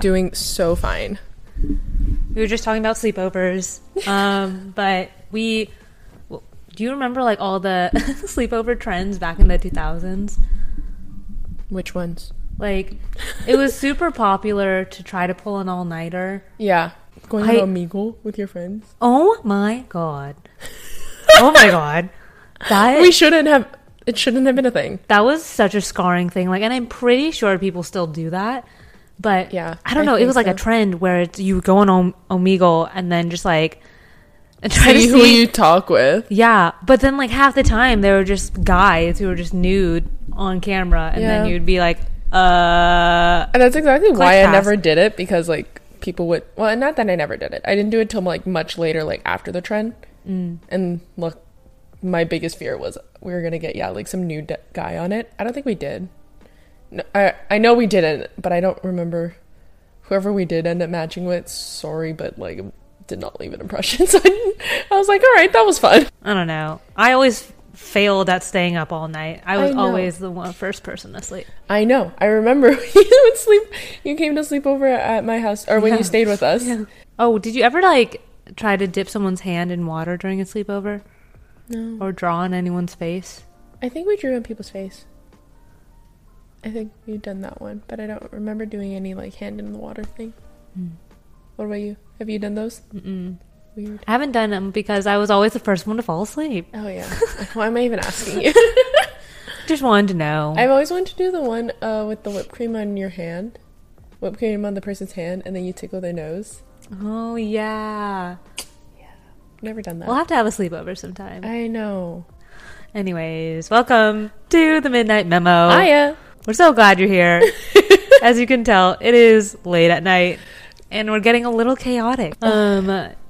doing so fine. We were just talking about sleepovers. Um, but we well, do you remember like all the sleepover trends back in the 2000s? Which ones? Like it was super popular to try to pull an all-nighter. Yeah. Going I- on Omegle with your friends. Oh my god. Oh my god. That We shouldn't have. It shouldn't have been a thing. that was such a scarring thing. Like and I'm pretty sure people still do that. But Yeah, I don't I know. It was like a trend where it's, you go on Om- Omegle and then just like try See to who you talk with. Yeah, but then like half the time there were just guys who were just nude on camera, and then you'd be like, uh, And that's exactly why I never did it because like people would. Well, not that I never did it. I didn't do it till like much later, like after the trend. mm, And look, my biggest fear was we were gonna get yeah like some nude guy on it. I don't think we did. No, I I know we didn't, but I don't remember. Whoever we did end up matching with, sorry, but like did not leave an impression. So I, I was like, all right, that was fun. I don't know. I always failed at staying up all night. I was I always the one first person to sleep. I know. I remember you would sleep. You came to sleep over at my house, or when Yeah. you stayed with us. Oh, did you ever like try to dip someone's hand in water during a sleepover No, or draw on anyone's face? I think we drew on people's face. I think we've done that one, but I don't remember doing any like hand in the water thing. Hmm. What about you? Have you done those? Mm-mm. Weird. I haven't done them because I was always the first one to fall asleep. Oh yeah. Why am I even asking you? Just wanted to know. I've always wanted to do the one uh, with the whipped cream on your hand, whipped cream on the person's hand, and then you tickle their nose. oh yeah. yeah, Never done that. we'll have to have a sleepover sometime. I know. Anyways, welcome to the Midnight Memo. Hiya. We're so glad you're here. As you can tell, it is late at night and we're getting a little chaotic. Um,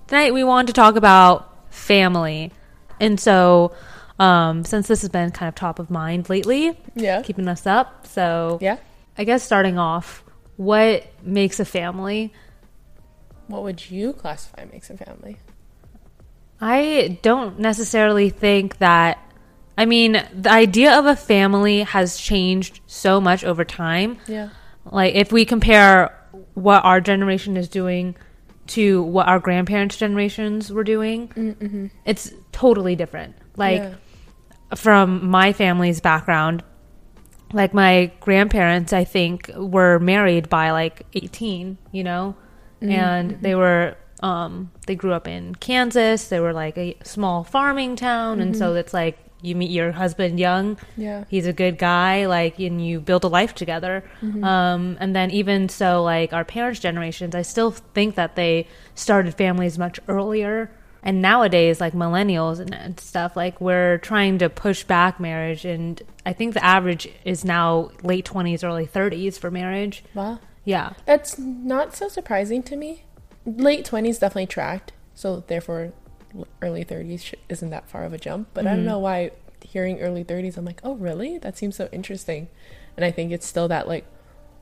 tonight we want to talk about family. And so, um, since this has been kind of top of mind lately, Yeah. keeping us up, so Yeah. I guess starting off, what makes a family? What would you classify makes a family? I don't necessarily think that. I mean, the idea of a family has changed so much over time. Yeah. Like, if we compare what our generation is doing to what our grandparents' generations were doing, Mm-hmm. it's totally different. Like, yeah. from my family's background, like my grandparents, I think, were married by like 18, you know, Mm-hmm. and they were, um, they grew up in Kansas. They were like a small farming town. And Mm-hmm. so it's like you meet your husband young, yeah. he's a good guy, like, and you build a life together. Mm-hmm. Um, and then even so, like our parents' generations, I still think that they started families much earlier. And nowadays, like millennials and, and stuff, like we're trying to push back marriage. And I think the average is now late 20s, early 30s for marriage. Wow. Yeah. That's not so surprising to me. Late 20s definitely tracked, so therefore early 30s isn't that far of a jump. But I don't mm-hmm. know why hearing early 30s, I'm like, oh, really? That seems so interesting. And I think it's still that like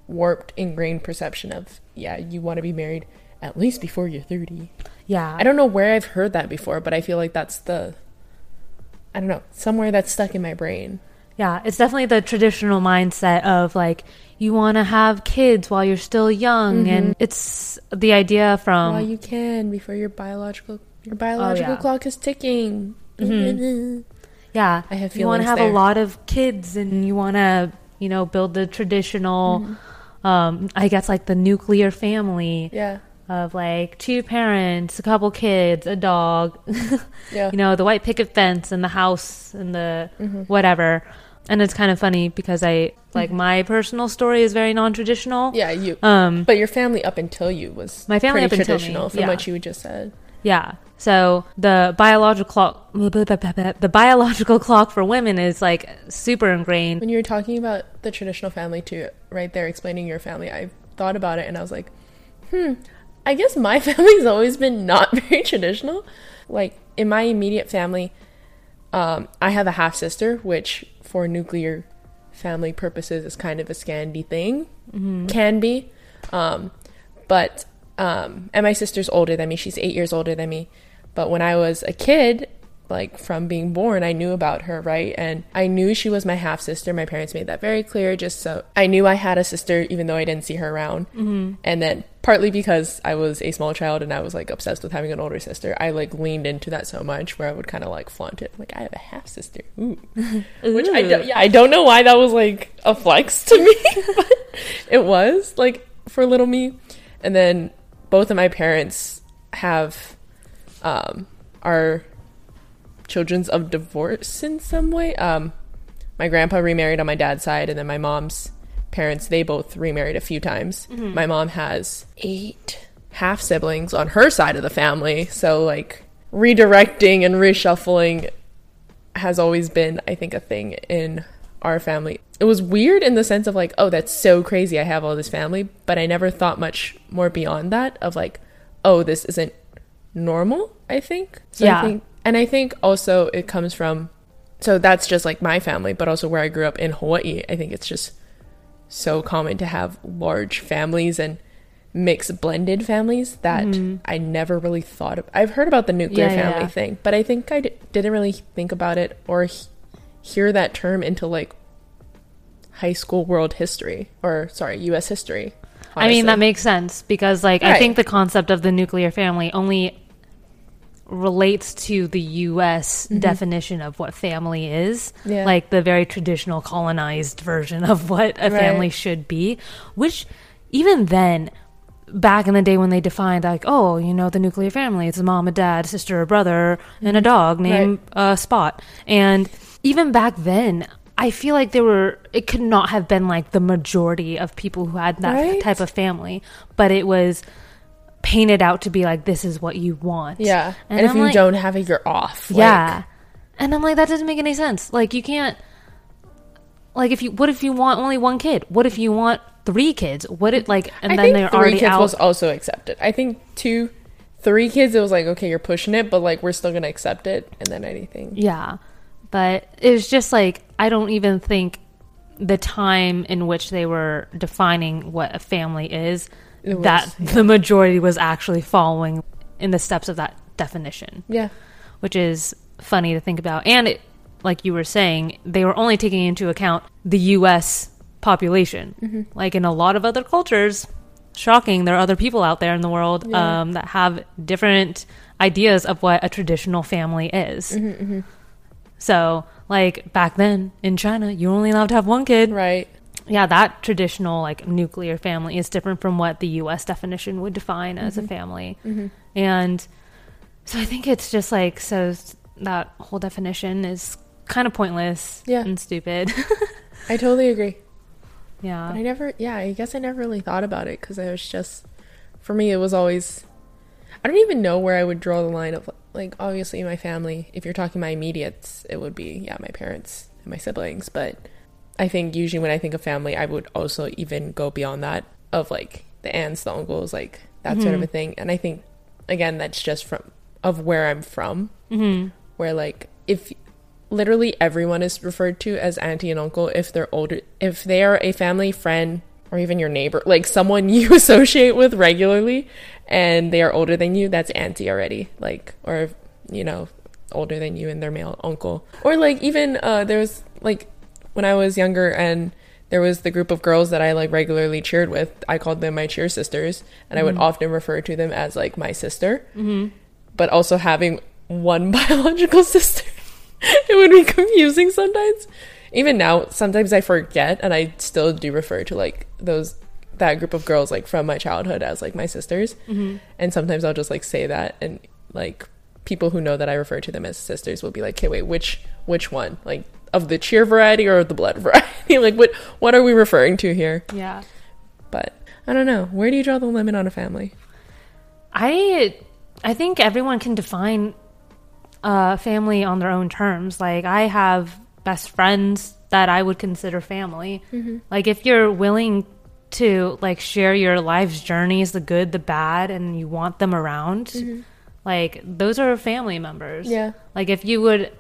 warped, ingrained perception of, yeah, you want to be married at least before you're 30. Yeah. I don't know where I've heard that before, but I feel like that's the, I don't know, somewhere that's stuck in my brain. Yeah, it's definitely the traditional mindset of like you want to have kids while you're still young, and mm-hmm. it's the idea from While you can before your biological your biological yeah. clock is ticking. yeah. I have you want to have there. a lot of kids, and you want to you know build the traditional, Mm-hmm. um, I guess like the nuclear family Yeah. of like two parents, a couple kids, a dog, Yeah. you know, the white picket fence and the house and the Mm-hmm. whatever. And it's kind of funny because I like my personal story is very non-traditional. Yeah, you. Um, But your family up until you was My family pretty up until me, traditional from yeah. what you just said. Yeah. So the biological clock, the biological clock for women is like super ingrained. When you were talking about the traditional family too, right there explaining your family, I thought about it and I was like, hmm, I guess my family's always been not very traditional. Like in my immediate family, um, I have a half sister, which for nuclear family purposes is kind of a Scandi thing, can be. Um, but um, and my sister's older than me; she's eight years older than me. But when I was a kid, like from being born i knew about her right? And i knew she was my half sister my parents made that very clear just so i knew i had a sister even though i didn't see her around. Mm-hmm. and then partly because i was a small child and i was like obsessed with having an older sister i like leaned into that so much where i would kind of like flaunt it like i have a half sister Ooh. which i don't yeah i don't know why that was like a flex to me but it was like for little me. And then both of my parents have um are children's of divorce in some way. Um, my grandpa remarried on my dad's side, and then my mom's parents they both remarried a few times. Mm-hmm. My mom has eight half siblings on her side of the family, so like redirecting and reshuffling has always been, I think, a thing in our family. It was weird in the sense of like, oh, that's so crazy. I have all this family, but I never thought much more beyond that of like, oh, this isn't normal. I think. So yeah. I think and I think also it comes from, so that's just like my family, but also where I grew up in Hawaii. I think it's just so common to have large families and mixed blended families that mm-hmm. I never really thought of. I've heard about the nuclear yeah, family yeah. thing, but I think I d- didn't really think about it or he- hear that term until like high school world history or sorry, US history. Honestly. I mean, that makes sense because like right. I think the concept of the nuclear family only relates to the US mm-hmm. definition of what family is, yeah. like the very traditional colonized version of what a right. family should be, which even then back in the day when they defined like oh you know the nuclear family it's a mom a dad sister a brother and a mm-hmm. dog named right. uh, spot and even back then i feel like there were it could not have been like the majority of people who had that right? type of family but it was painted out to be like this is what you want. Yeah. And, and if you like, don't have it, you're off. Yeah. And I'm like, that doesn't make any sense. Like you can't like if you what if you want only one kid? What if you want three kids? What it like and I then they're three already kids out. was also accepted. I think two three kids it was like, okay, you're pushing it, but like we're still gonna accept it and then anything. Yeah. But it was just like I don't even think the time in which they were defining what a family is was, that yeah. the majority was actually following in the steps of that definition. Yeah. Which is funny to think about. And it, like you were saying, they were only taking into account the US population. Mm-hmm. Like in a lot of other cultures, shocking, there are other people out there in the world yeah. um, that have different ideas of what a traditional family is. Mm-hmm, mm-hmm. So, like back then in China, you're only allowed to have one kid. Right yeah, that traditional like nuclear family is different from what the U.S. definition would define as mm-hmm. a family, mm-hmm. and so I think it's just like so that whole definition is kind of pointless, yeah. and stupid. I totally agree. Yeah, but I never, yeah, I guess I never really thought about it because I was just, for me, it was always, I don't even know where I would draw the line of like obviously my family. If you're talking my immediates, it would be yeah my parents and my siblings, but I think usually when I think of family, I would also even go beyond that of like the aunts, the uncles, like that mm-hmm. sort of a mm-hmm. thing. And I think again, that's just from of where I'm from, mm-hmm. where like if literally everyone is referred to as auntie and uncle if they're older, if they are a family friend or even your neighbor, like someone you associate with regularly, and they are older than you, that's auntie already, like or you know older than you and their male uncle or like even uh there's like when I was younger and there was the group of girls that I like regularly cheered with. I called them my cheer sisters, and mm-hmm. I would mm-hmm. often refer to them as like my sister. Mm-hmm. But also having one biological sister, it would be confusing sometimes. Even now, sometimes I forget, and I still do refer to like those that group of girls like from my childhood as like my sisters. Mm-hmm. And sometimes I'll just like say that, and like people who know that I refer to them as sisters will be like, "Okay, wait, which which one?" Like of the cheer variety or the blood variety? like what what are we referring to here? Yeah. But I don't know. Where do you draw the limit on a family? I I think everyone can define a family on their own terms. Like I have best friends that I would consider family. Mm-hmm. Like if you're willing to like share your life's journeys, the good, the bad, and you want them around, mm-hmm. like those are family members. Yeah. Like if you would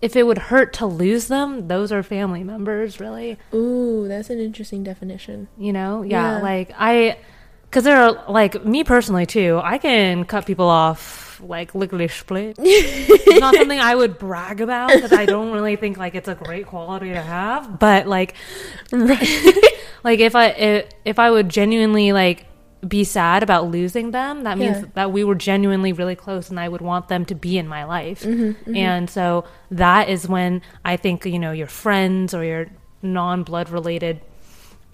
if it would hurt to lose them, those are family members, really. Ooh, that's an interesting definition. You know, yeah, yeah. like I because there are like me personally too. I can cut people off like lickety split. it's not something I would brag about because I don't really think like it's a great quality to have. But like, like if I if, if I would genuinely like be sad about losing them, that means Yeah. that we were genuinely really close, and I would want them to be in my life. Mm-hmm, And so that is when I think you know your friends or your non blood related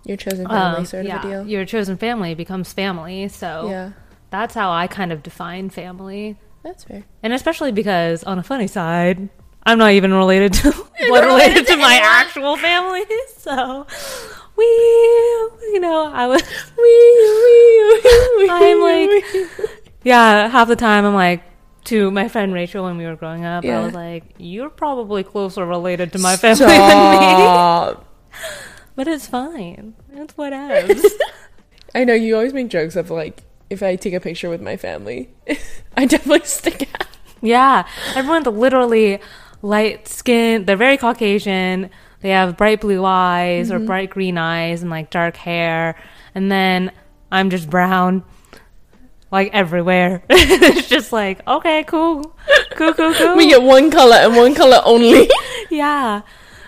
Your chosen family um, sort yeah, of a deal. Your chosen family becomes family. So Yeah, that's how I kind of define family. that's fair. And especially because, on a funny side, I'm not even related to blood related to my actual family. So we, you know, I was, I'm like, yeah, half the time I'm like, to my friend Rachel when we were growing up, I was like, you're probably closer related to my family than me. But it's fine. It's whatevs. I know you always make jokes of like if I take a picture with my family, I definitely stick out. Yeah, everyone's literally light skin. They're very Caucasian. They have bright blue eyes or bright green eyes and like dark hair. And then I'm just brown, like everywhere. it's just like, okay, cool. Cool, cool, cool. We get one color and one color only. yeah.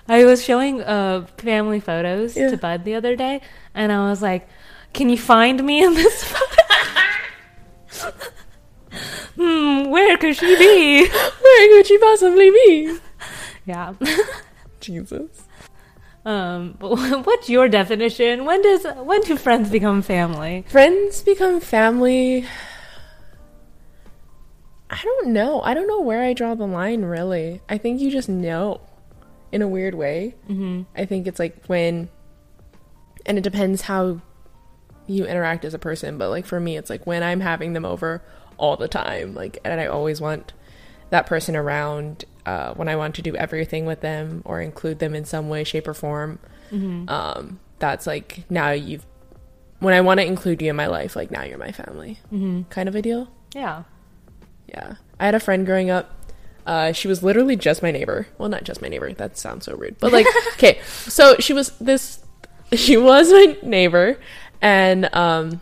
I was showing uh, family photos Yeah. to Bud the other day, and I was like, can you find me in this photo? hmm, where could she be? Where could she possibly be? Yeah. Jesus. Um, but what's your definition? When does when do friends become family? Friends become family. I don't know. I don't know where I draw the line really. I think you just know in a weird way. Mm-hmm. I think it's like when, and it depends how you interact as a person, but like for me, it's like when I'm having them over all the time, like, and I always want that person around uh, when I want to do everything with them or include them in some way, shape, or form. Um, that's like now you've when I want to include you in my life, like now you're my family, mm-hmm. kind of a deal. Yeah. Yeah, I had a friend growing up. Uh, she was literally just my neighbor. Well, not just my neighbor. That sounds so rude. But like, okay, so she was this. She was my neighbor, and um,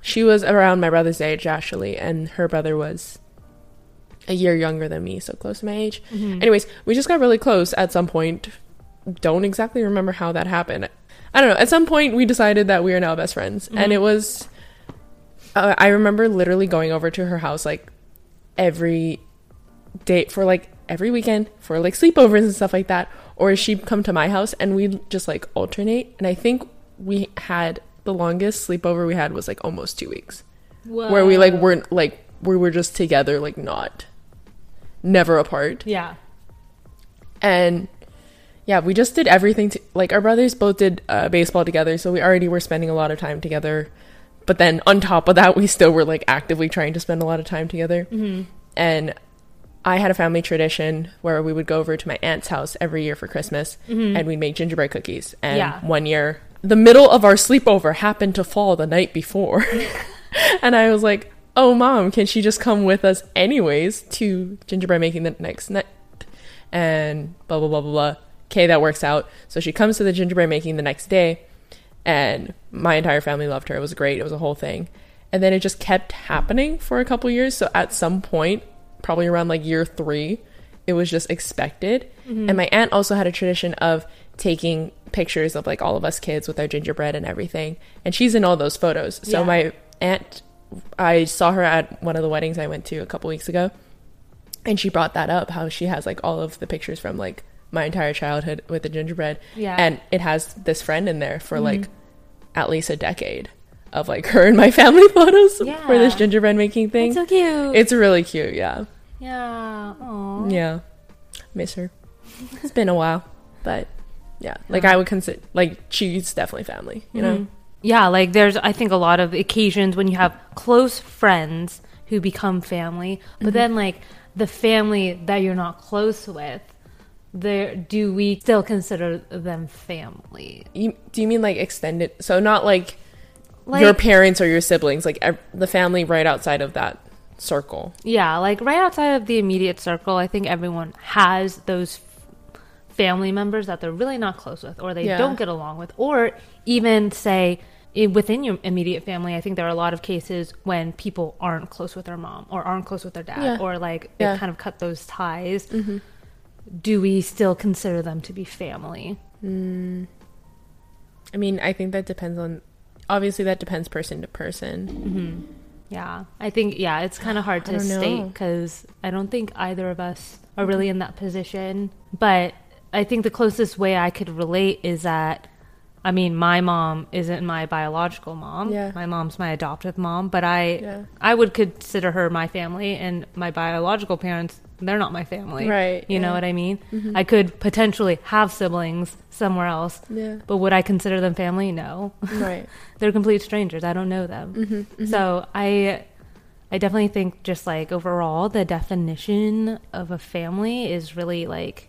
she was around my brother's age actually, and her brother was a year younger than me, so close to my age. Anyways, we just got really close at some point. Don't exactly remember how that happened. I don't know. At some point, we decided that we are now best friends, and it was. Uh, I remember literally going over to her house like every day for like every weekend for like sleepovers and stuff like that, or she'd come to my house and we'd just like alternate. And I think we had the longest sleepover we had was like almost two weeks where we like weren't like we were just together like not never apart Yeah. and yeah we just did everything to, like our brothers both did uh, baseball together so we already were spending a lot of time together but then on top of that we still were like actively trying to spend a lot of time together Mm-hmm. and i had a family tradition where we would go over to my aunt's house every year for christmas and we'd make gingerbread cookies and Mm-hmm. Yeah. one year the middle of our sleepover happened to fall the night before and i was like oh mom can she just come with us anyways to gingerbread making the next night? And blah blah blah blah blah. Okay that works out. So she comes to the gingerbread making the next day and my entire family loved her. It was great. It was a whole thing. And then it just kept happening for a couple years. So at some point probably around like year three it was just expected. Mm-hmm. And my aunt also had a tradition of taking pictures of like all of us kids with our gingerbread and everything. And she's in all those photos. So Yeah. my aunt i saw her at one of the weddings i went to a couple weeks ago and she brought that up how she has like all of the pictures from like my entire childhood with the gingerbread Yeah. Mm-hmm. and it has this friend in there for like at least a decade of like her and my family photos for this gingerbread making thing It's so cute. it's really cute yeah yeah. Aw. yeah miss her it's been a while but yeah like i would consider like she's definitely family you know Yeah, like there's I think a lot of occasions when you have close friends who become family, but mm-hmm. then like the family that you're not close with, there do we still consider them family? you, do you mean like extended so not like, Like your parents or your siblings like ev- the family right outside of that circle yeah, like right outside of the immediate circle, I think everyone has those family members that they're really not close with or they Yeah. don't get along with or even say within your immediate family, I think there are a lot of cases when people aren't close with their mom or aren't close with their dad Yeah. or like Yeah. they kind of cut those ties. Mm-hmm. Do we still consider them to be family? Mm. I mean, I think that depends on. Obviously, that depends person to person. Mm-hmm. Yeah, I think yeah, it's kind of hard to state because I don't think either of us are mm-hmm. really in that position. But I think the closest way I could relate is that, I mean, my mom isn't my biological mom. Yeah. my mom's my adoptive mom, but I Yeah. I would consider her my family, and my biological parents they're not my family. Right, You know what I mean? I could potentially have siblings somewhere else, Yeah. but would I consider them family? No. Right. they're complete strangers. I don't know them. Mm-hmm, So I I definitely think just like overall the definition of a family is really like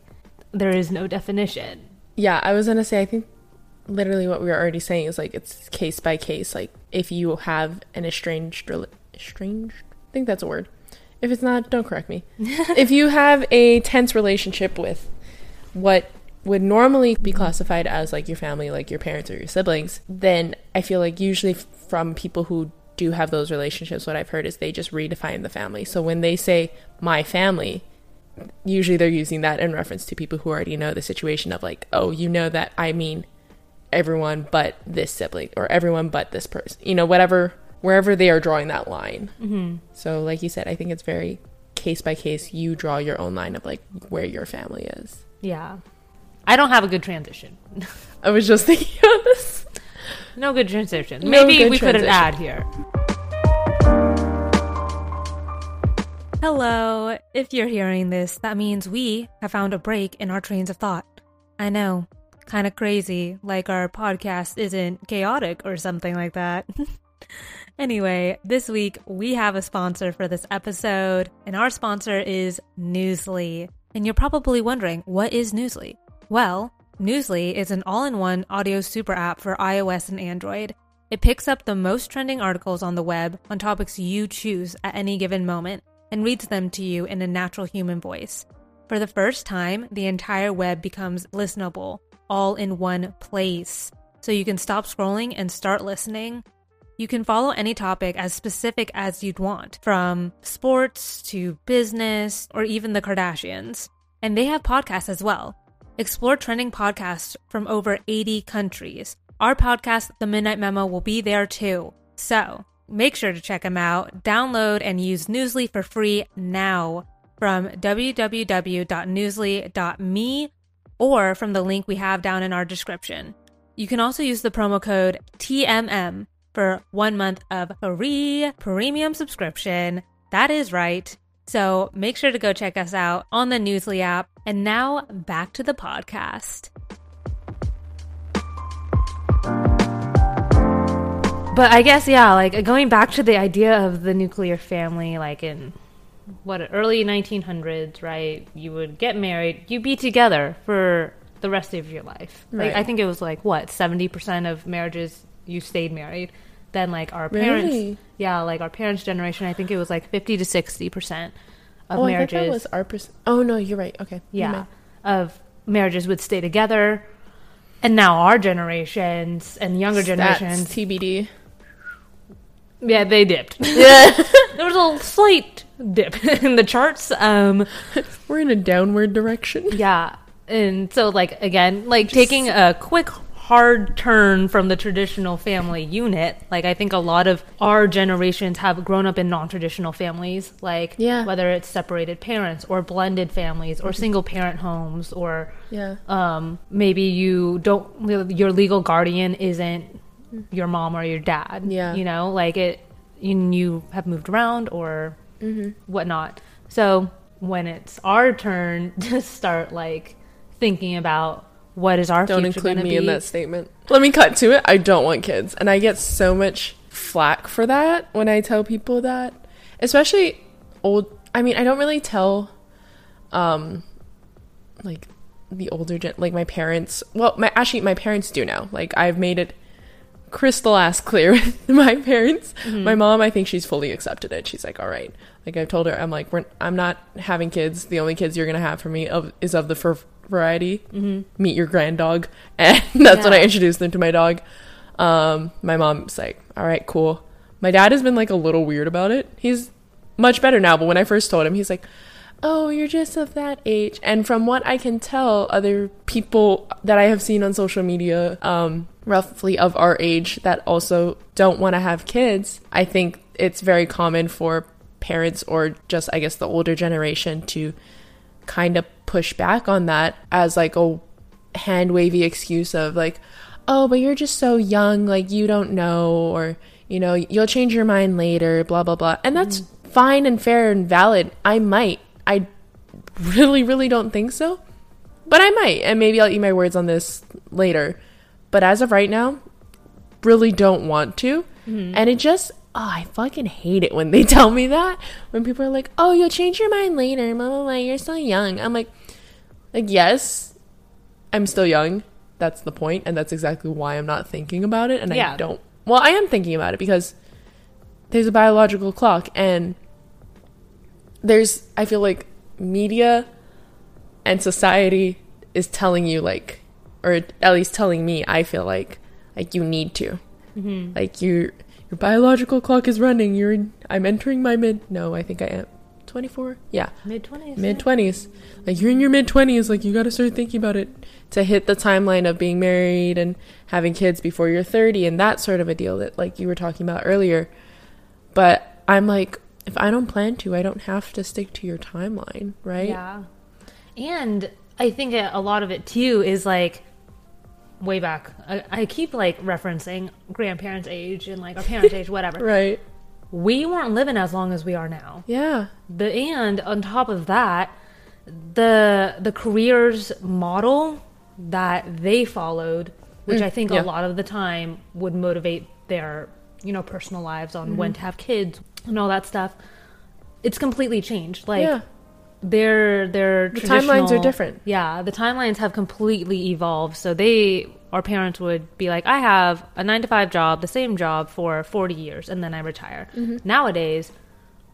there is no definition. Yeah, I was gonna say. I think literally what we were already saying is like it's case by case. Like if you have an estranged, estranged. I think that's a word. If it's not, don't correct me. if you have a tense relationship with what would normally be classified as like your family, like your parents or your siblings, then I feel like usually from people who do have those relationships, what I've heard is they just redefine the family. So when they say my family, usually they're using that in reference to people who already know the situation of like, oh, you know that I mean everyone but this sibling or everyone but this person, you know, whatever, wherever they are drawing that line. Mm-hmm. So, like you said, I think it's very case by case. You draw your own line of like where your family is. Yeah. I don't have a good transition. I was just thinking of this. No good transition. No Maybe good we put an ad here. Hello. If you're hearing this, that means we have found a break in our trains of thought. I know. Kind of crazy, like our podcast isn't chaotic or something like that. anyway, this week we have a sponsor for this episode, and our sponsor is Newsly. And you're probably wondering, what is Newsly? Well, Newsly is an all in one audio super app for iOS and Android. It picks up the most trending articles on the web on topics you choose at any given moment and reads them to you in a natural human voice. For the first time, the entire web becomes listenable, all in one place. So you can stop scrolling and start listening. You can follow any topic as specific as you'd want, from sports to business or even the Kardashians. And they have podcasts as well. Explore trending podcasts from over 80 countries. Our podcast, The Midnight Memo, will be there too. So make sure to check them out, download, and use Newsly for free now from www.newsly.me or from the link we have down in our description. You can also use the promo code TMM for one month of free premium subscription. That is right. So make sure to go check us out on the Newsly app. And now back to the podcast. But I guess yeah, like uh, going back to the idea of the nuclear family, like in what early 1900s, right? You would get married, you'd be together for the rest of your life. Like I think it was like what 70% of marriages you stayed married. Then like our parents, Really? yeah, like our parents' generation, I think it was like 50 to 60% of oh, I marriages. thought that was our person. Oh no, you're right. Okay. Yeah, of marriages would stay together. And now our generations and younger Stats, generations, TBD. Yeah, they dipped. Yeah, there was a slight dip in the charts. Um, we're in a downward direction. yeah, and so like again, like taking a quick hard turn from the traditional family unit. Like I think a lot of our generations have grown up in non-traditional families, like Yeah. whether it's separated parents or blended families or single parent homes or Yeah. um, maybe you don't your legal guardian isn't your mom or your dad Yeah. you know like it you, you have moved around or Mm-hmm. whatnot so when it's our turn to start like thinking about what is our Don't include me be in that statement. Let me cut to it. I don't want kids. And I get so much flack for that when I tell people that. Especially old I mean, I don't really tell um like the older gen like my parents well my actually my parents do know. Like I've made it crystal ass clear with my parents. My mom, I think she's fully accepted it. She's like, all right. Like I've told her, I'm like, we're, I'm not having kids. The only kids you're gonna have for me of, is of the fur variety. Meet your grand dog, and that's when I introduced them to my dog. Um, my mom's like, all right, cool. My dad has been like a little weird about it. He's much better now, but when I first told him, he's like, oh, you're just of that age. And from what I can tell, other people that I have seen on social media, um, roughly of our age, that also don't want to have kids, I think it's very common for parents or just, I guess, the older generation to kind of push back on that as like a hand wavy excuse of like, oh, but you're just so young, like you don't know, or you know, you'll change your mind later, blah blah blah. And that's mm. fine and fair and valid. I might. I really, really don't think so. But I might, and maybe I'll eat my words on this later. But as of right now, really don't want to. Mm-hmm. And it just oh, I fucking hate it when they tell me that. When people are like, "Oh, you'll change your mind later, blah blah blah. You're still young." I'm like, like yes, I'm still young. That's the point, and that's exactly why I'm not thinking about it. And I don't. Well, I am thinking about it because there's a biological clock, and there's. I feel like media and society is telling you like, or at least telling me. I feel like like you need to, mm-hmm. like your your biological clock is running. You're. in- I'm entering my mid. No, I think I am. 24? Yeah Mid twenties. mid 20s like you're in your mid 20s like you got to start thinking about it to hit the timeline of being married and having kids before you're 30 and that sort of a deal that like you were talking about earlier but i'm like if i don't plan to i don't have to stick to your timeline right Yeah. And I think a lot of it too is like way back. I, I keep like referencing grandparents' age and like our parents' age, whatever. right We weren't living as long as we are now. yeah The and on top of that, the the careers model that they followed, which Mm, I think yeah. a lot of the time would motivate their you know personal lives on when Mm-hmm. to have kids and all that stuff. It's completely changed. Like yeah their their The timelines are different. Yeah, the timelines have completely evolved. So they our parents would be like, I have a nine to five job, the same job for forty years, and then I retire. Mm-hmm. Nowadays,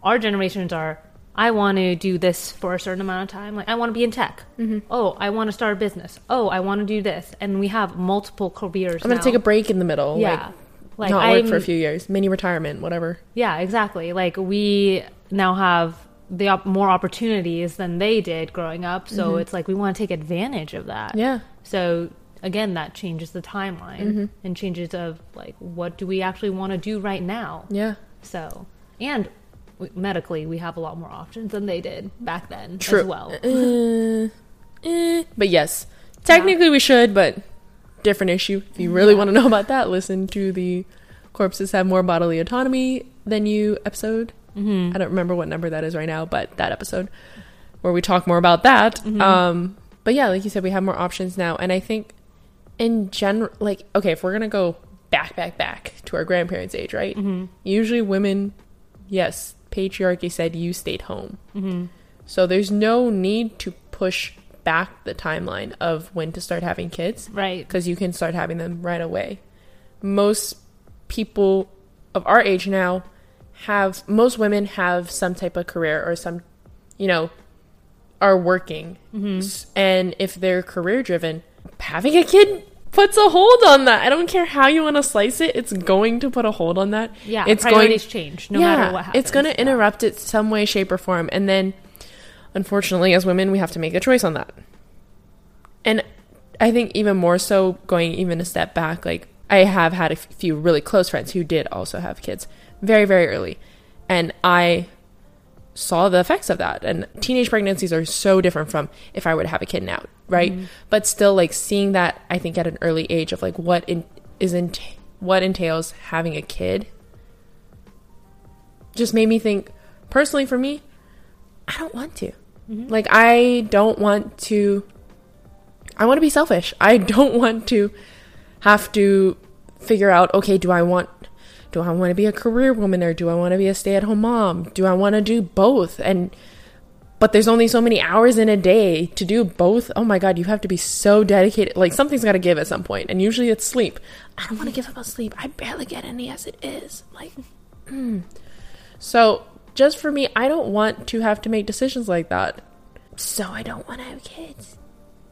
our generations are. I want to do this for a certain amount of time. Like I want to be in tech. Mm-hmm. Oh, I want to start a business. Oh, I want to do this, and we have multiple careers. i'm gonna take a break in the middle Yeah, like, not work for a I'm- few years mini retirement whatever yeah, exactly. Like we now have the op- more opportunities than they did growing up, so it's like we want to take advantage of that. Mm-hmm. yeah So again, that changes the timeline Mm-hmm. and changes of like what do we actually want to do right now. yeah So and w- medically, we have a lot more options than they did back then True. as well. Uh, eh. But yes, technically we should, but different issue. If you really want to know about that, listen to the corpses have more bodily autonomy than you episode. Mm-hmm. I don't remember what number that is right now, but that episode where we talk more about that. Mm-hmm. Um, but yeah, like you said, we have more options now, and I think in general, like okay, if we're gonna go back, back, back to our grandparents' age, right? Mm-hmm. Usually, women, yes, patriarchy said you stayed home. Mm-hmm. So there's no need to push back the timeline of when to start having kids Right. because you can start having them right away. Most people of our age now have, most women have some type of career or some, you know, are working. Mm-hmm. S- And if they're career driven, having a kid puts a hold on that. I don't care how you want to slice it, it's going to put a hold on that. Yeah. it's going priorities change no matter what happens. it's going to interrupt it some way, shape, or form. And then, unfortunately, as women, we have to make a choice on that. And I think even more so, going even a step back, like I have had a f- few really close friends who did also have kids very, very early. And I saw the effects of that. And teenage pregnancies are so different from if I were to have a kid now, right? Mm-hmm. But still, like seeing that, I think at an early age of like what in, is in, what entails having a kid just made me think personally for me i don't want to like i don't want to i want to be selfish i don't want to have to figure out okay do i want do i want to be a career woman or do i want to be a stay-at-home mom? Do i want to do both? And but there's only so many hours in a day to do both? Oh my god you have to be so dedicated like something's got to give at some point and usually it's sleep. I don't want to give up on sleep. I barely get any as it is like mm. so just for me i don't want to have to make decisions like that. So i don't want to have kids.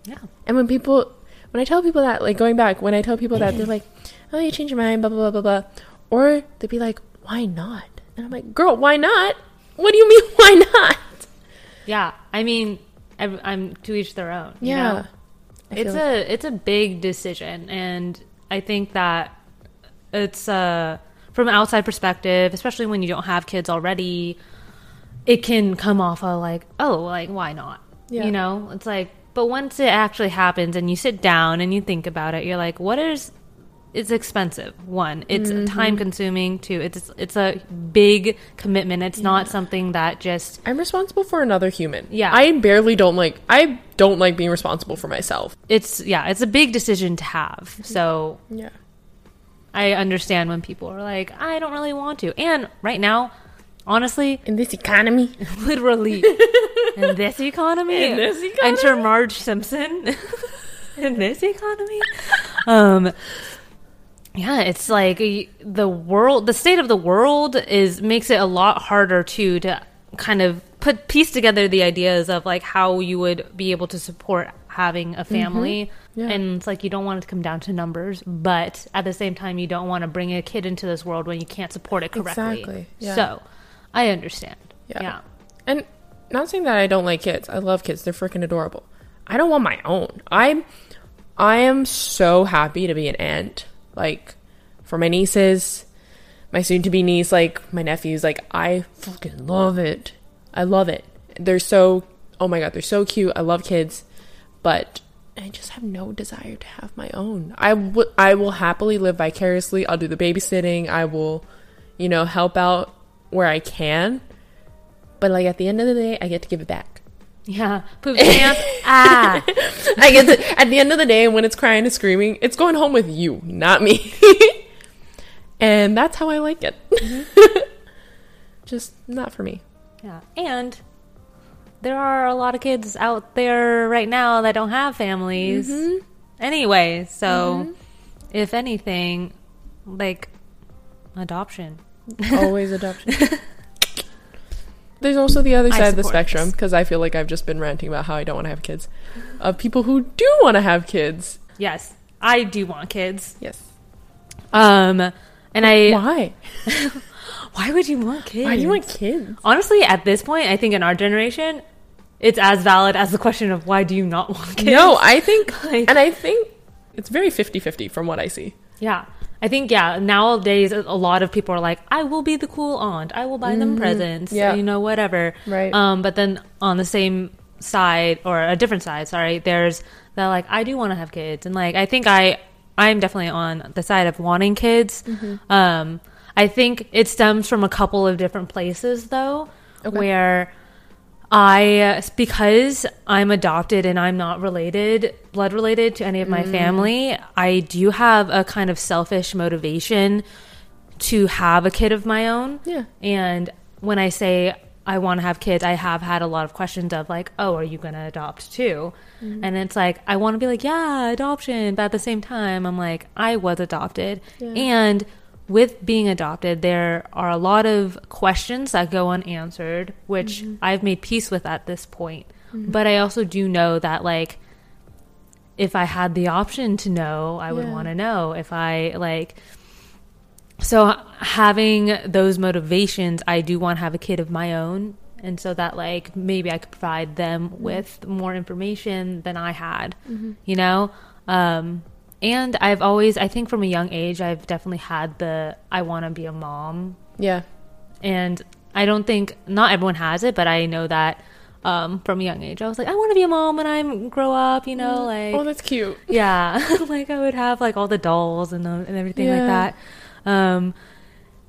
Yeah. and when people when i tell people that like going back when i tell people that they're like oh, you change your mind, blah, blah, blah, blah, blah. Or they'd be like, why not? And I'm like, girl, why not? What do you mean, why not? Yeah, I mean, I'm, to each their own. you Yeah. know? It's a it's a big decision, and I think that it's uh from an outside perspective, especially when you don't have kids already, it can come off of like, oh, like why not? Yeah. You know, it's like, but once it actually happens and you sit down and you think about it, you're like, what is it's expensive. One, it's Mm-hmm. time consuming. Two, it's it's a big commitment. It's not something that just I'm responsible for another human. Yeah. I barely don't like, I don't like being responsible for myself. it's yeah, it's a big decision to have. So Yeah. I understand when people are like, I don't really want to. And right now, honestly, In this economy. literally, in this economy, In this enter Marge Simpson. in this economy, um, yeah, it's like the world, the state of the world is makes it a lot harder too to kind of put piece together the ideas of like how you would be able to support having a mm-hmm. family. Yeah. And it's like you don't want it to come down to numbers, but at the same time, you don't want to bring a kid into this world when you can't support it correctly. Exactly, yeah. So I understand. Yeah. yeah. And not saying that I don't like kids. I love kids. They're freaking adorable. I don't want my own. I'm I am so happy to be an aunt. Like for my nieces, my soon to be niece, like my nephews, like I fucking love it. I love it. They're so oh my god, they're so cute. I love kids. But I just have no desire to have my own. I would I will happily live vicariously. I'll do the babysitting. I will, you know, help out where I can. But like at the end of the day, I get to give it back. Yeah. Poop stamp. ah. I to at the end of the day when it's crying and screaming, it's going home with you, not me. and that's how I like it. Just not for me. Yeah. And there are a lot of kids out there right now that don't have families Mm-hmm. anyway. So, if anything, like adoption. Always adoption. There's also the other side of the spectrum because I feel like I've just been ranting about how I don't want to have kids. Of people who do want to have kids. Yes, I do want kids. Yes. Um, and I. Why? Why would you want kids? Why do you want kids? Honestly, at this point, I think in our generation, it's as valid as the question of why do you not want kids? No, I think, Like- and I think it's very 50 50 from what I see. Yeah. I think yeah, nowadays a lot of people are like, I will be the cool aunt. I will buy them presents. Mm-hmm. Yeah. You know, whatever. Right. Um, but then on the same side or a different side, sorry, there's that like I do want to have kids. And like I think I I'm definitely on the side of wanting kids. Mm-hmm. Um I think it stems from a couple of different places though, Okay. where I because I'm adopted and I'm not related, blood related to any of Mm. my family, I do have a kind of selfish motivation to have a kid of my own. Yeah. And when I say I want to have kids, I have had a lot of questions of like, "Oh, are you going to adopt too?" Mm-hmm. And it's like I want to be like, "Yeah, adoption," but at the same time, I'm like, I was adopted. Yeah. And with being adopted, there are a lot of questions that go unanswered, which Mm-hmm. I've made peace with at this point. But I also do know that, like, if I had the option to know, I would want to know. If I, like, so having those motivations, I do want to have a kid of my own. And so that, like, maybe I could provide them with more information than I had, you know? Um, and I've always, I think from a young age, I've definitely had the I want to be a mom. Yeah. And I don't think, not everyone has it, but I know that um, from a young age, I was like, I want to be a mom when I grow up, you know? Like, Oh, that's cute. yeah, like I would have like all the dolls and, uh, and everything Yeah. like that. Um,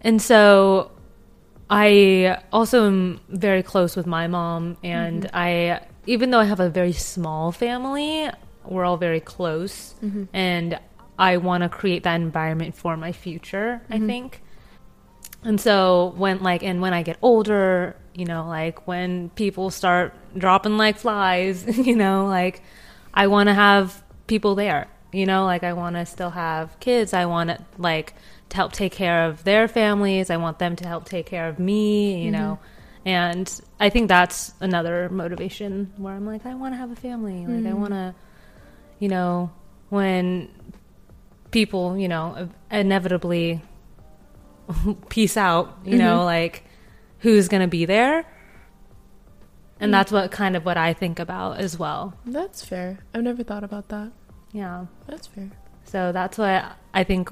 and so I also am very close with my mom, and Mm-hmm. I, even though I have a very small family, we're all very close, Mm-hmm. and I want to create that environment for my future. I Mm-hmm. think. And so when like and when I get older, you know, like when people start dropping like flies, you know, like I want to have people there. You know, like I want to still have kids. I want to like to help take care of their families. I want them to help take care of me, you know. And I think that's another motivation where I'm like I want to have a family. Like I want to you know, when people, you know, inevitably peace out, you know, Mm-hmm. like who's going to be there. And Mm. that's what kind of what I think about as well. That's fair. I've never thought about that. Yeah. That's fair. So that's what I think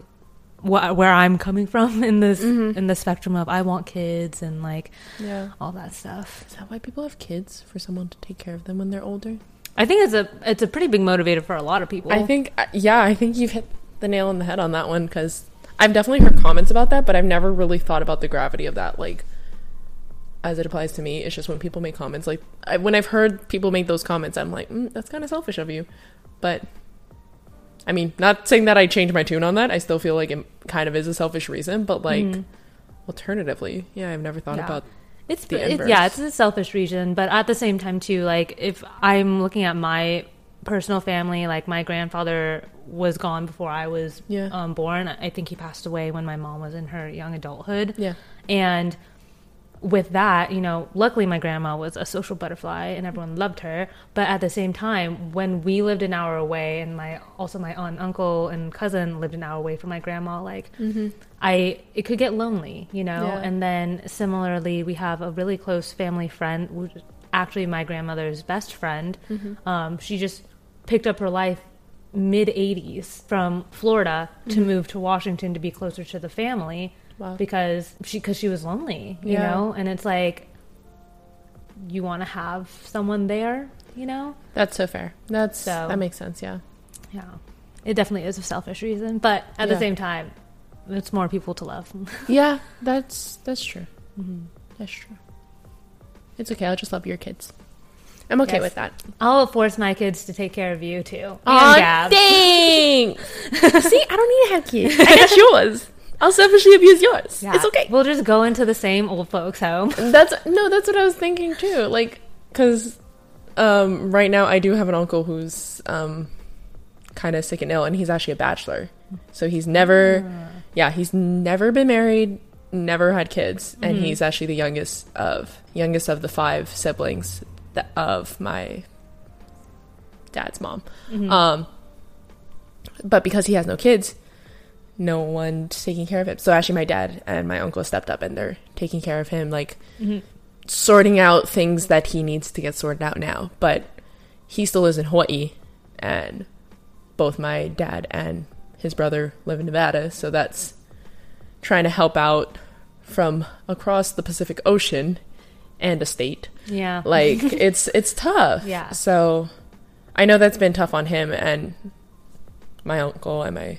wh- where I'm coming from in this Mhm. in the spectrum of I want kids and like Yeah. all that stuff. Is that why people have kids for someone to take care of them when they're older? I think it's a it's a pretty big motivator for a lot of people. I think, uh, yeah, I think you've hit the nail on the head on that one because I've definitely heard comments about that, but I've never really thought about the gravity of that. Like, as it applies to me, it's just when people make comments, like, I, when I've heard people make those comments, I'm like, mm, that's kind of selfish of you. But, I mean, not saying that I change my tune on that. I still feel like it kind of is a selfish reason, but, like, Mhm. alternatively, yeah, I've never thought Yeah. about It's the it- yeah, it's a selfish reason, but at the same time too, like if I'm looking at my personal family, like my grandfather was gone before I was Yeah. um, born. I think he passed away when my mom was in her young adulthood. Yeah. And with that, you know, luckily my grandma was a social butterfly and everyone loved her. But at the same time, when we lived an hour away, and my also my aunt, uncle, and cousin lived an hour away from my grandma, like mm-hmm. I it could get lonely, you know. Yeah. And then similarly, we have a really close family friend, actually my grandmother's best friend. Mm-hmm. Um, she just picked up her life mid 80s from Florida to mm-hmm. move to Washington to be closer to the family Wow. because she because she was lonely, you Yeah. know. And it's like you want to have someone there, you know. That's so fair. That's, So- that makes sense, yeah. Yeah, it definitely is a selfish reason, but at the same time, it's more people to love. Yeah, that's that's true. Mm-hmm. That's true. It's okay. I'll just love your kids. I'm okay Yes. with that. I'll force my kids to take care of you too. Oh, thanks. See, I don't need to have kids. I got yours. I'll selfishly abuse yours. Yeah. It's okay. We'll just go into the same old folks' home. That's no. That's what I was thinking too. Like, cause um, right now I do have an uncle who's um, kind of sick and ill, and he's actually a bachelor. So he's never, yeah, he's never been married, never had kids, and Mhm. he's actually the youngest of youngest of the five siblings that, of my dad's mom. Mhm. Um, but because he has no kids, no one's taking care of him. So actually, my dad and my uncle stepped up and they're taking care of him, like Mhm. sorting out things that he needs to get sorted out now. But he still lives in Hawaii, and both my dad and his brother live in Nevada. So that's trying to help out from across the Pacific Ocean and a state Yeah. like it's it's tough Yeah. so i know that's been tough on him and my uncle and my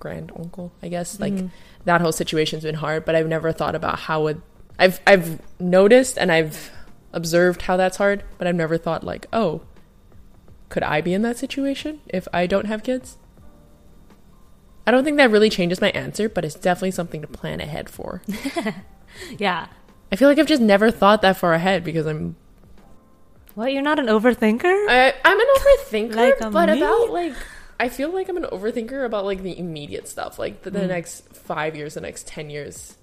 grand uncle i guess like Mhm. that whole situation's been hard but i've never thought about how would i've i've noticed and i've observed how that's hard but i've never thought like oh could i be in that situation if i don't have kids i don't think that really changes my answer but it's definitely something to plan ahead for yeah. i feel like i've just never thought that far ahead because i'm What? You're not an overthinker? I, I'm an overthinker, Like but me? about like I feel like I'm an overthinker about like the immediate stuff, like the, the Mm. next five years, the next ten years.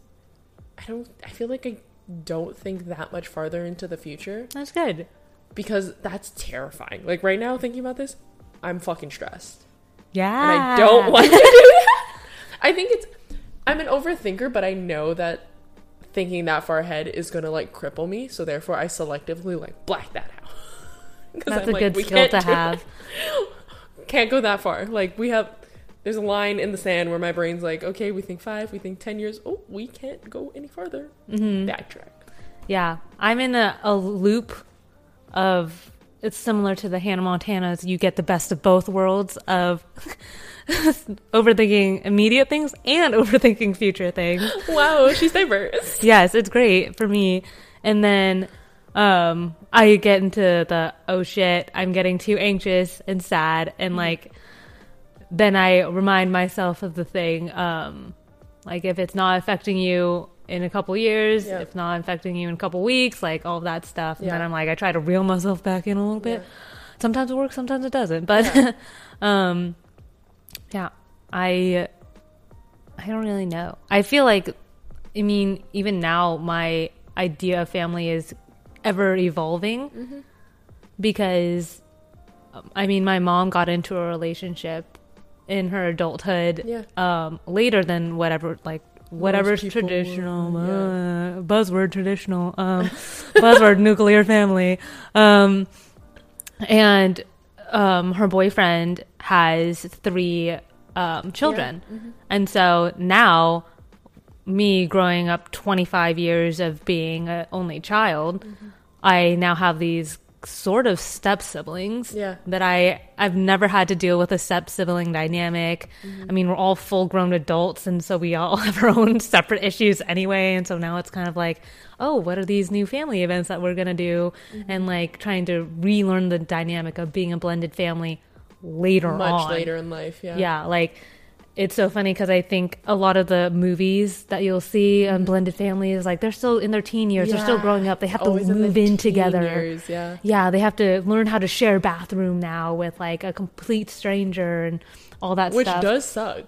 I don't. I feel like I don't think that much farther into the future That's good. because that's terrifying. Like right now, thinking about this, I'm fucking stressed, Yeah. and I don't want to do that. I think it's. I'm an overthinker, but I know that thinking that far ahead is gonna like cripple me. So therefore, I selectively like black that out. That's I'm a like, good "We skill to have. that." Can't go that far. Like we have there's a line in the sand where my brain's like, okay, we think five, we think ten years. Oh, we can't go any farther. hmm Backtrack. Yeah. I'm in a, a loop of. It's similar to the Hannah Montana's. You get the best of both worlds of overthinking immediate things and overthinking future things. Wow, she's diverse. yes, it's great for me. And then um I get into the oh shit, I'm getting too anxious and sad and Mm-hmm. like then I remind myself of the thing um like if it's not affecting you in a couple years, Yeah. if not affecting you in a couple weeks, like all that stuff. And then I'm like I try to reel myself back in a little bit. Yeah. Sometimes it works, sometimes it doesn't. But Yeah. um yeah, I I don't really know. I feel like I mean, even now my idea of family is ever evolving because um, I mean, my mom got into a relationship in her adulthood Yeah. um, later than whatever like whatever's traditional yeah. uh, buzzword traditional um, buzzword nuclear family um, and um, her boyfriend has three um, children Mm-hmm. and so now me growing up 25 years of being an only child Mm-hmm. I now have these sort of step siblings Yeah. that I I've never had to deal with a step sibling dynamic. Mm-hmm. I mean, we're all full grown adults, and so we all have our own separate issues anyway. And so now it's kind of like, oh, what are these new family events that we're gonna do? Mm-hmm. And like trying to relearn the dynamic of being a blended family later on. Much on. later in life. Yeah. Yeah, like it's so funny because I think a lot of the movies that you'll see on blended families, like they're still in their teen years, they're still growing up, they have to Always in move the in together. years, yeah. Yeah, they have to learn how to share bathroom now with like a complete stranger and all that Which stuff. Which does suck.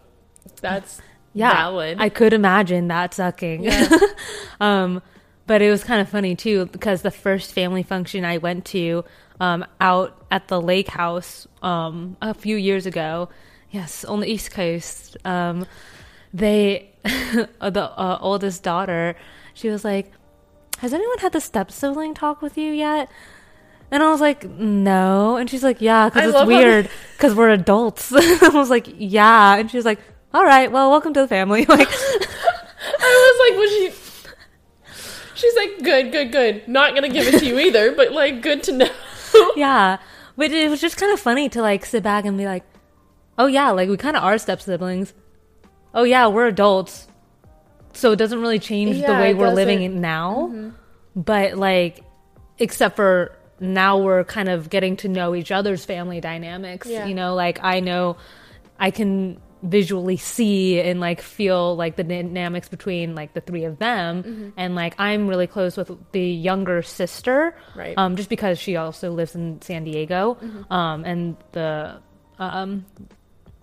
That's yeah, valid. I could imagine that sucking. um, but it was kind of funny too because the first family function I went to um, out at the lake house um, a few years ago, yes, on the East Coast, um, they the uh, oldest daughter, she was like, "Has anyone had the step sibling talk with you yet?" And I was like, no. And she's like, yeah, because it's weird because we're adults. I was like, yeah. And she was like, all right, well, welcome to the family. Like, I was like, was she? She's like, good, good, good. Not gonna give it to you either, but like, good to know. yeah. But it was just kind of funny to like sit back and be like, oh yeah, like we kind of are step siblings. Oh yeah, we're adults. So it doesn't really change the way we're living doesn't. it now. But like, except for now we're kind of getting to know each other's family dynamics. Yeah. You know, like I know I can visually see and like feel like the dynamics between like the three of them Mm-hmm. and like i'm really close with the younger sister Right. um just because she also lives in san diego Mm-hmm. um and the um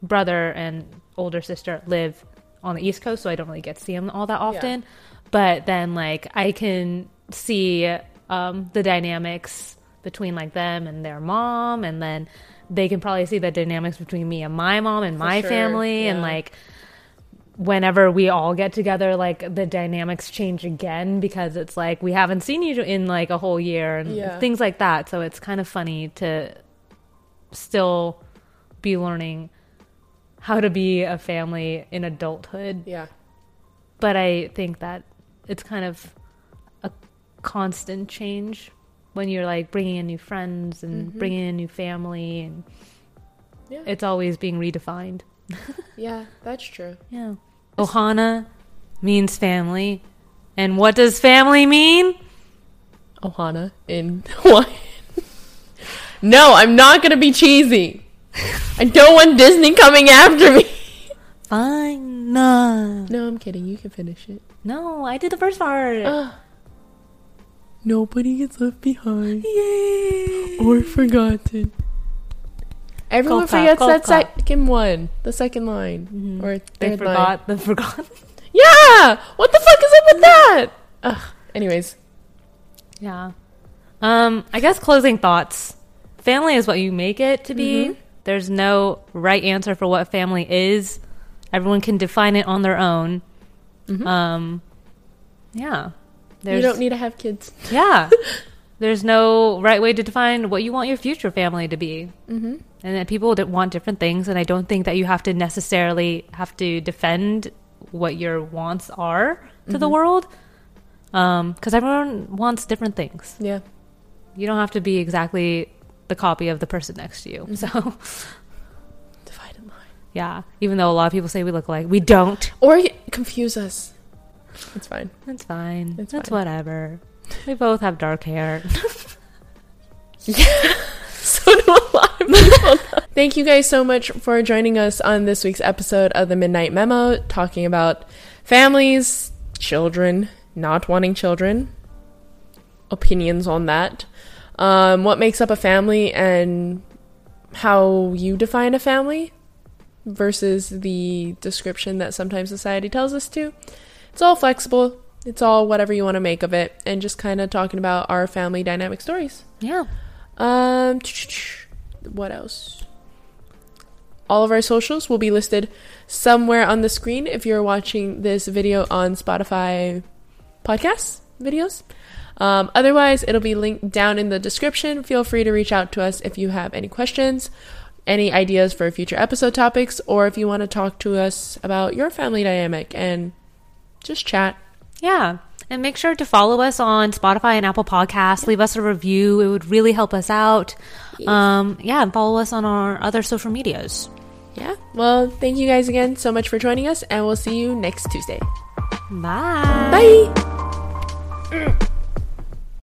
brother and older sister live on the east coast so i don't really get to see them all that often. But then like i can see um the dynamics between like them and their mom and then they can probably see the dynamics between me and my mom and my sure, family and like whenever we all get together like the dynamics change again because it's like we haven't seen you in like a whole year and Yeah. things like that. So it's kind of funny to still be learning how to be a family in adulthood Yeah. but i think that it's kind of a constant change when you're like bringing in new friends and mm-hmm. bringing in new family and Yeah. it's always being redefined Yeah, that's true. yeah ohana means family and what does family mean Ohana in Hawaiian. no, I'm not gonna be cheesy. I don't want Disney coming after me. fine no No, I'm kidding. You can finish it. no i did the first part nobody gets left behind Yay. or forgotten. Everyone Go clap, forgets go that clap. second one, the second line, or they third line. forgot the forgot Yeah, what the fuck is up with that? Ugh. Anyways, Yeah. Um, I guess closing thoughts. Family is what you make it to be. Mm-hmm. There's no right answer for what family is. Everyone can define it on their own. Um, yeah. Mm-hmm. you don't need to have kids. yeah. There's no right way to define what you want your future family to be. Mm-hmm. And that people that want different things, and I don't think that you have to necessarily have to defend what your wants are to Mm-hmm. the world. Because everyone wants different things Yeah. you don't have to be exactly the copy of the person next to you. Mm-hmm. So, Divided line. yeah, even though a lot of people say we look alike, we don't. Or confuse us. It's fine. It's fine. It's It's, fine. whatever. We both have dark hair. So do a lot of people. Thank you guys so much for joining us on this week's episode of the Midnight Memo, talking about families, children, not wanting children, opinions on that, um, what makes up a family, and how you define a family versus the description that sometimes society tells us to. It's all flexible. It's all whatever you want to make of it, and just kind of talking about our family dynamic stories. yeah. Um, what else? all of our socials will be listed somewhere on the screen if you're watching this video on Spotify podcasts videos. Um, otherwise, it'll be linked down in the description. Feel free to reach out to us if you have any questions, any ideas for future episode topics, or if you want to talk to us about your family dynamic and just chat. Yeah. And make sure to follow us on Spotify and Apple Podcasts. Leave us a review. It would really help us out. Um, yeah, and follow us on our other social medias. Yeah. Well, thank you guys again so much for joining us, and we'll see you next Tuesday. Bye. Bye.